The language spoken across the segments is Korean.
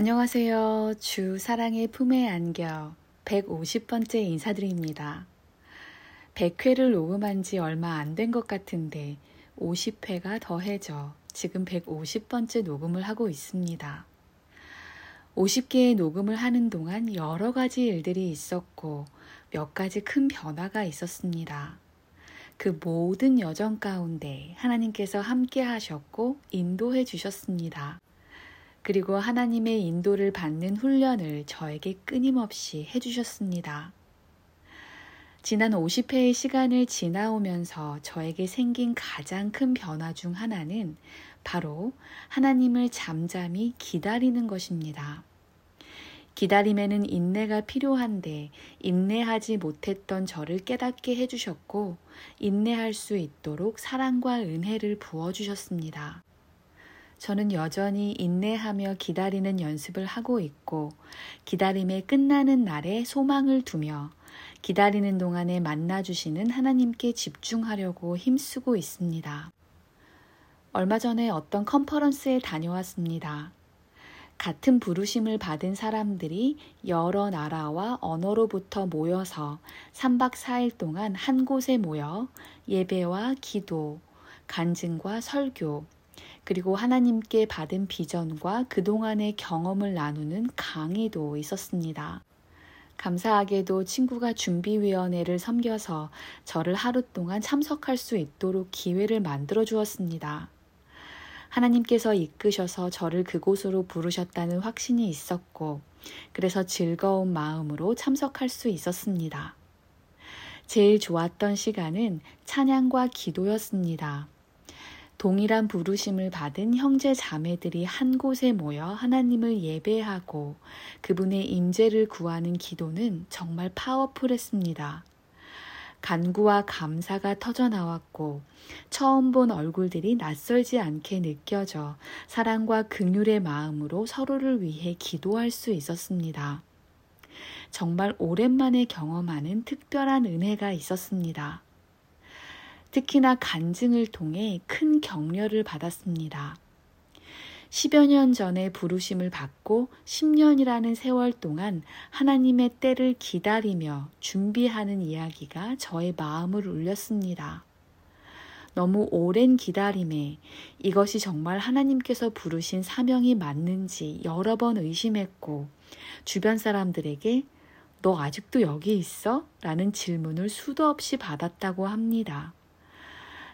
안녕하세요. 주 사랑의 품에 안겨 150번째 인사드립니다. 100회를 녹음한 지 얼마 안 된 것 같은데 50회가 더해져 지금 150번째 녹음을 하고 있습니다. 50개의 녹음을 하는 동안 여러 가지 일들이 있었고 몇 가지 큰 변화가 있었습니다. 그 모든 여정 가운데 하나님께서 함께 하셨고 인도해 주셨습니다. 그리고 하나님의 인도를 받는 훈련을 저에게 끊임없이 해주셨습니다. 지난 50회의 시간을 지나오면서 저에게 생긴 가장 큰 변화 중 하나는 바로 하나님을 잠잠히 기다리는 것입니다. 기다림에는 인내가 필요한데 인내하지 못했던 저를 깨닫게 해주셨고 인내할 수 있도록 사랑과 은혜를 부어주셨습니다. 저는 여전히 인내하며 기다리는 연습을 하고 있고 기다림의 끝나는 날에 소망을 두며 기다리는 동안에 만나주시는 하나님께 집중하려고 힘쓰고 있습니다. 얼마 전에 어떤 컨퍼런스에 다녀왔습니다. 같은 부르심을 받은 사람들이 여러 나라와 언어로부터 모여서 3박 4일 동안 한 곳에 모여 예배와 기도, 간증과 설교, 그리고 하나님께 받은 비전과 그동안의 경험을 나누는 강의도 있었습니다. 감사하게도 친구가 준비위원회를 섬겨서 저를 하루 동안 참석할 수 있도록 기회를 만들어 주었습니다. 하나님께서 이끄셔서 저를 그곳으로 부르셨다는 확신이 있었고, 그래서 즐거운 마음으로 참석할 수 있었습니다. 제일 좋았던 시간은 찬양과 기도였습니다. 동일한 부르심을 받은 형제 자매들이 한 곳에 모여 하나님을 예배하고 그분의 임재를 구하는 기도는 정말 파워풀했습니다. 간구와 감사가 터져 나왔고 처음 본 얼굴들이 낯설지 않게 느껴져 사랑과 긍휼의 마음으로 서로를 위해 기도할 수 있었습니다. 정말 오랜만에 경험하는 특별한 은혜가 있었습니다. 특히나 간증을 통해 큰 격려를 받았습니다. 10여 년 전에 부르심을 받고 10년이라는 세월 동안 하나님의 때를 기다리며 준비하는 이야기가 저의 마음을 울렸습니다. 너무 오랜 기다림에 이것이 정말 하나님께서 부르신 사명이 맞는지 여러 번 의심했고 주변 사람들에게 너 아직도 여기 있어? 라는 질문을 수도 없이 받았다고 합니다.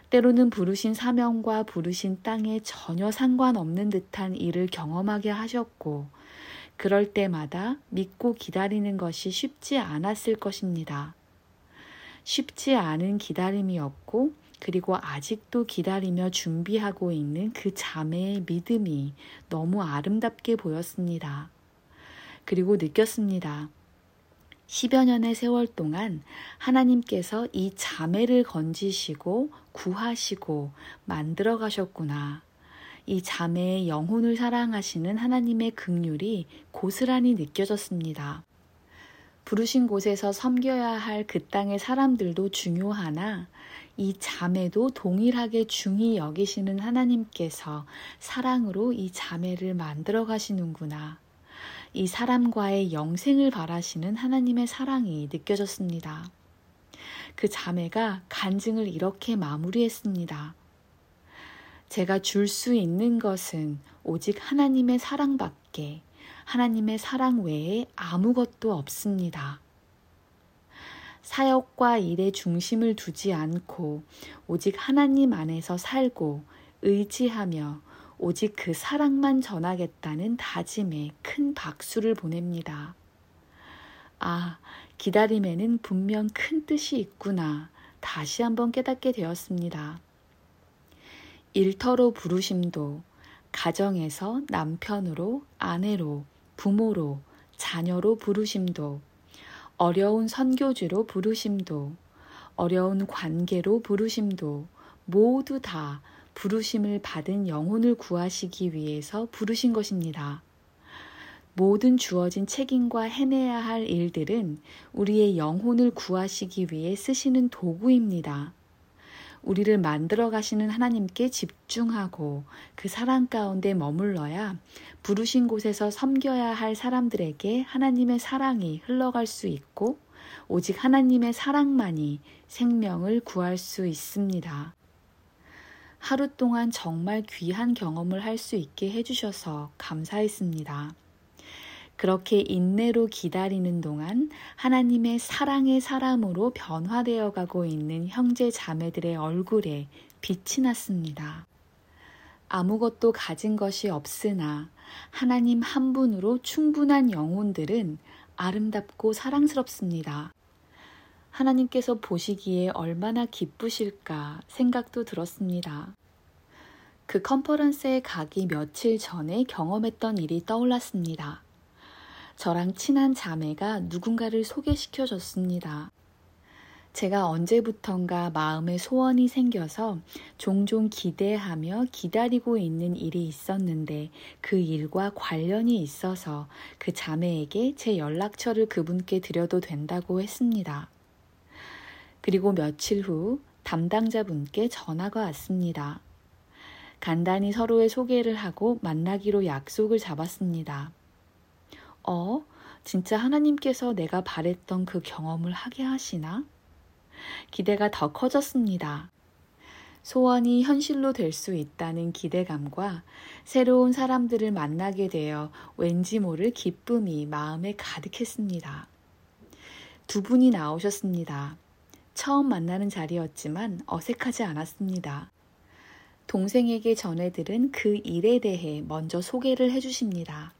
때로는 부르신 사명과 부르신 땅에 전혀 상관없는 듯한 일을 경험하게 하셨고, 그럴 때마다 믿고 기다리는 것이 쉽지 않았을 것입니다. 쉽지 않은 기다림이었고, 그리고 아직도 기다리며 준비하고 있는 그 자매의 믿음이 너무 아름답게 보였습니다. 그리고 느꼈습니다. 10여 년의 세월 동안 하나님께서 이 자매를 건지시고 구하시고 만들어 가셨구나. 이 자매의 영혼을 사랑하시는 하나님의 극률이 고스란히 느껴졌습니다. 부르신 곳에서 섬겨야 할 그 땅의 사람들도 중요하나 이 자매도 동일하게 중히 여기시는 하나님께서 사랑으로 이 자매를 만들어 가시는구나. 이 사람과의 영생을 바라시는 하나님의 사랑이 느껴졌습니다. 그 자매가 간증을 이렇게 마무리했습니다. 제가 줄 수 있는 것은 오직 하나님의 사랑밖에 하나님의 사랑 외에 아무것도 없습니다. 사역과 일에 중심을 두지 않고 오직 하나님 안에서 살고 의지하며 오직 그 사랑만 전하겠다는 다짐에 큰 박수를 보냅니다. 아, 기다림에는 분명 큰 뜻이 있구나. 다시 한번 깨닫게 되었습니다. 일터로 부르심도, 가정에서 남편으로, 아내로, 부모로, 자녀로 부르심도, 어려운 선교주로 부르심도, 어려운 관계로 부르심도, 모두 다 부르심을 받은 영혼을 구하시기 위해서 부르신 것입니다. 모든 주어진 책임과 해내야 할 일들은 우리의 영혼을 구하시기 위해 쓰시는 도구입니다. 우리를 만들어 가시는 하나님께 집중하고 그 사랑 가운데 머물러야 부르신 곳에서 섬겨야 할 사람들에게 하나님의 사랑이 흘러갈 수 있고 오직 하나님의 사랑만이 생명을 구할 수 있습니다. 하루 동안 정말 귀한 경험을 할 수 있게 해주셔서 감사했습니다. 그렇게 인내로 기다리는 동안 하나님의 사랑의 사람으로 변화되어 가고 있는 형제 자매들의 얼굴에 빛이 났습니다. 아무것도 가진 것이 없으나 하나님 한 분으로 충분한 영혼들은 아름답고 사랑스럽습니다. 하나님께서 보시기에 얼마나 기쁘실까 생각도 들었습니다. 그 컨퍼런스에 가기 며칠 전에 경험했던 일이 떠올랐습니다. 저랑 친한 자매가 누군가를 소개시켜 줬습니다. 제가 언제부턴가 마음에 소원이 생겨서 종종 기대하며 기다리고 있는 일이 있었는데 그 일과 관련이 있어서 그 자매에게 제 연락처를 그분께 드려도 된다고 했습니다. 그리고 며칠 후 담당자분께 전화가 왔습니다. 간단히 서로의 소개를 하고 만나기로 약속을 잡았습니다. 어, 진짜 하나님께서 내가 바랬던 그 경험을 하게 하시나? 기대가 더 커졌습니다. 소원이 현실로 될 수 있다는 기대감과 새로운 사람들을 만나게 되어 왠지 모를 기쁨이 마음에 가득했습니다. 두 분이 나오셨습니다. 처음 만나는 자리였지만 어색하지 않았습니다. 동생에게 전해들은 그 일에 대해 먼저 소개를 해주십니다.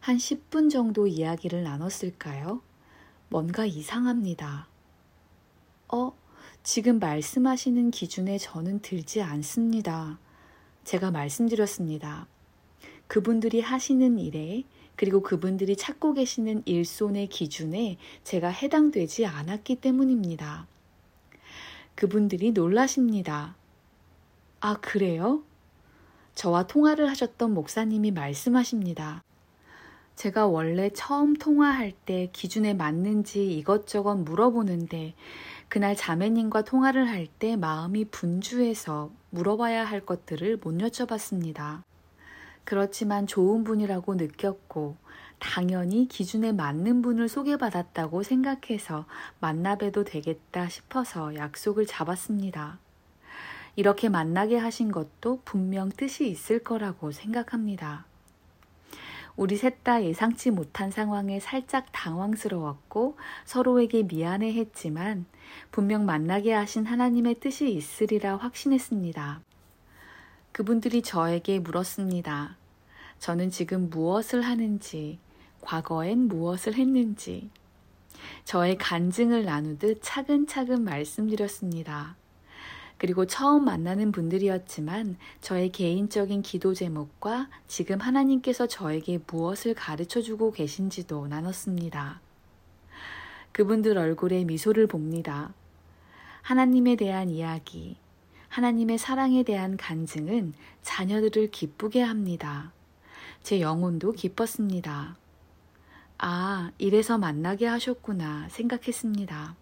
한 10분 정도 이야기를 나눴을까요? 뭔가 이상합니다. 어, 지금 말씀하시는 기준에 저는 들지 않습니다. 제가 말씀드렸습니다. 그분들이 하시는 일에 그리고 그분들이 찾고 계시는 일손의 기준에 제가 해당되지 않았기 때문입니다. 그분들이 놀라십니다. 아, 그래요? 저와 통화를 하셨던 목사님이 말씀하십니다. 제가 원래 처음 통화할 때 기준에 맞는지 이것저것 물어보는데 그날 자매님과 통화를 할 때 마음이 분주해서 물어봐야 할 것들을 못 여쭤봤습니다. 그렇지만 좋은 분이라고 느꼈고 당연히 기준에 맞는 분을 소개받았다고 생각해서 만나봬도 되겠다 싶어서 약속을 잡았습니다. 이렇게 만나게 하신 것도 분명 뜻이 있을 거라고 생각합니다. 우리 셋 다 예상치 못한 상황에 살짝 당황스러웠고 서로에게 미안해 했지만 분명 만나게 하신 하나님의 뜻이 있으리라 확신했습니다. 그분들이 저에게 물었습니다. 저는 지금 무엇을 하는지, 과거엔 무엇을 했는지, 저의 간증을 나누듯 차근차근 말씀드렸습니다. 그리고 처음 만나는 분들이었지만 저의 개인적인 기도 제목과 지금 하나님께서 저에게 무엇을 가르쳐 주고 계신지도 나눴습니다. 그분들 얼굴에 미소를 봅니다. 하나님에 대한 이야기, 하나님의 사랑에 대한 간증은 자녀들을 기쁘게 합니다. 제 영혼도 기뻤습니다. 아, 이래서 만나게 하셨구나 생각했습니다.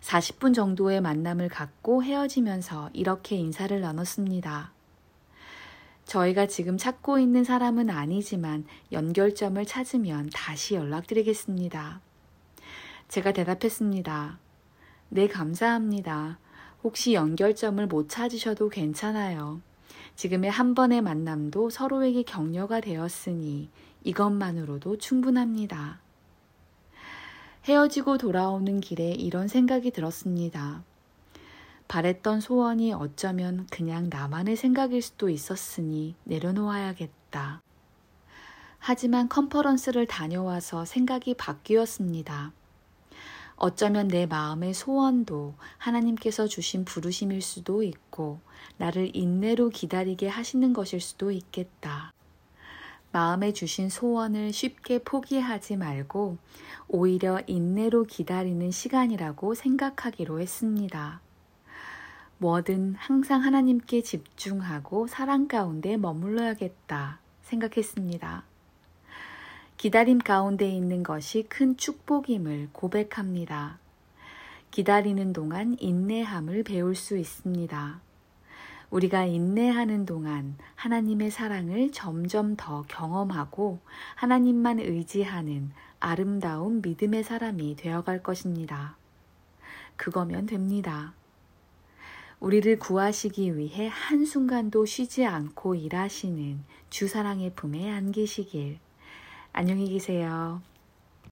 40분 정도의 만남을 갖고 헤어지면서 이렇게 인사를 나눴습니다. 저희가 지금 찾고 있는 사람은 아니지만 연결점을 찾으면 다시 연락드리겠습니다. 제가 대답했습니다. 네, 감사합니다. 혹시 연결점을 못 찾으셔도 괜찮아요. 지금의 한 번의 만남도 서로에게 격려가 되었으니 이것만으로도 충분합니다. 헤어지고 돌아오는 길에 이런 생각이 들었습니다. 바랬던 소원이 어쩌면 그냥 나만의 생각일 수도 있었으니 내려놓아야겠다. 하지만 컨퍼런스를 다녀와서 생각이 바뀌었습니다. 어쩌면 내 마음의 소원도 하나님께서 주신 부르심일 수도 있고 나를 인내로 기다리게 하시는 것일 수도 있겠다. 마음에 주신 소원을 쉽게 포기하지 말고 오히려 인내로 기다리는 시간이라고 생각하기로 했습니다. 뭐든 항상 하나님께 집중하고 사랑 가운데 머물러야겠다 생각했습니다. 기다림 가운데 있는 것이 큰 축복임을 고백합니다. 기다리는 동안 인내함을 배울 수 있습니다. 우리가 인내하는 동안 하나님의 사랑을 점점 더 경험하고 하나님만 의지하는 아름다운 믿음의 사람이 되어갈 것입니다. 그거면 됩니다. 우리를 구하시기 위해 한순간도 쉬지 않고 일하시는 주 사랑의 품에 안기시길. 안녕히 계세요.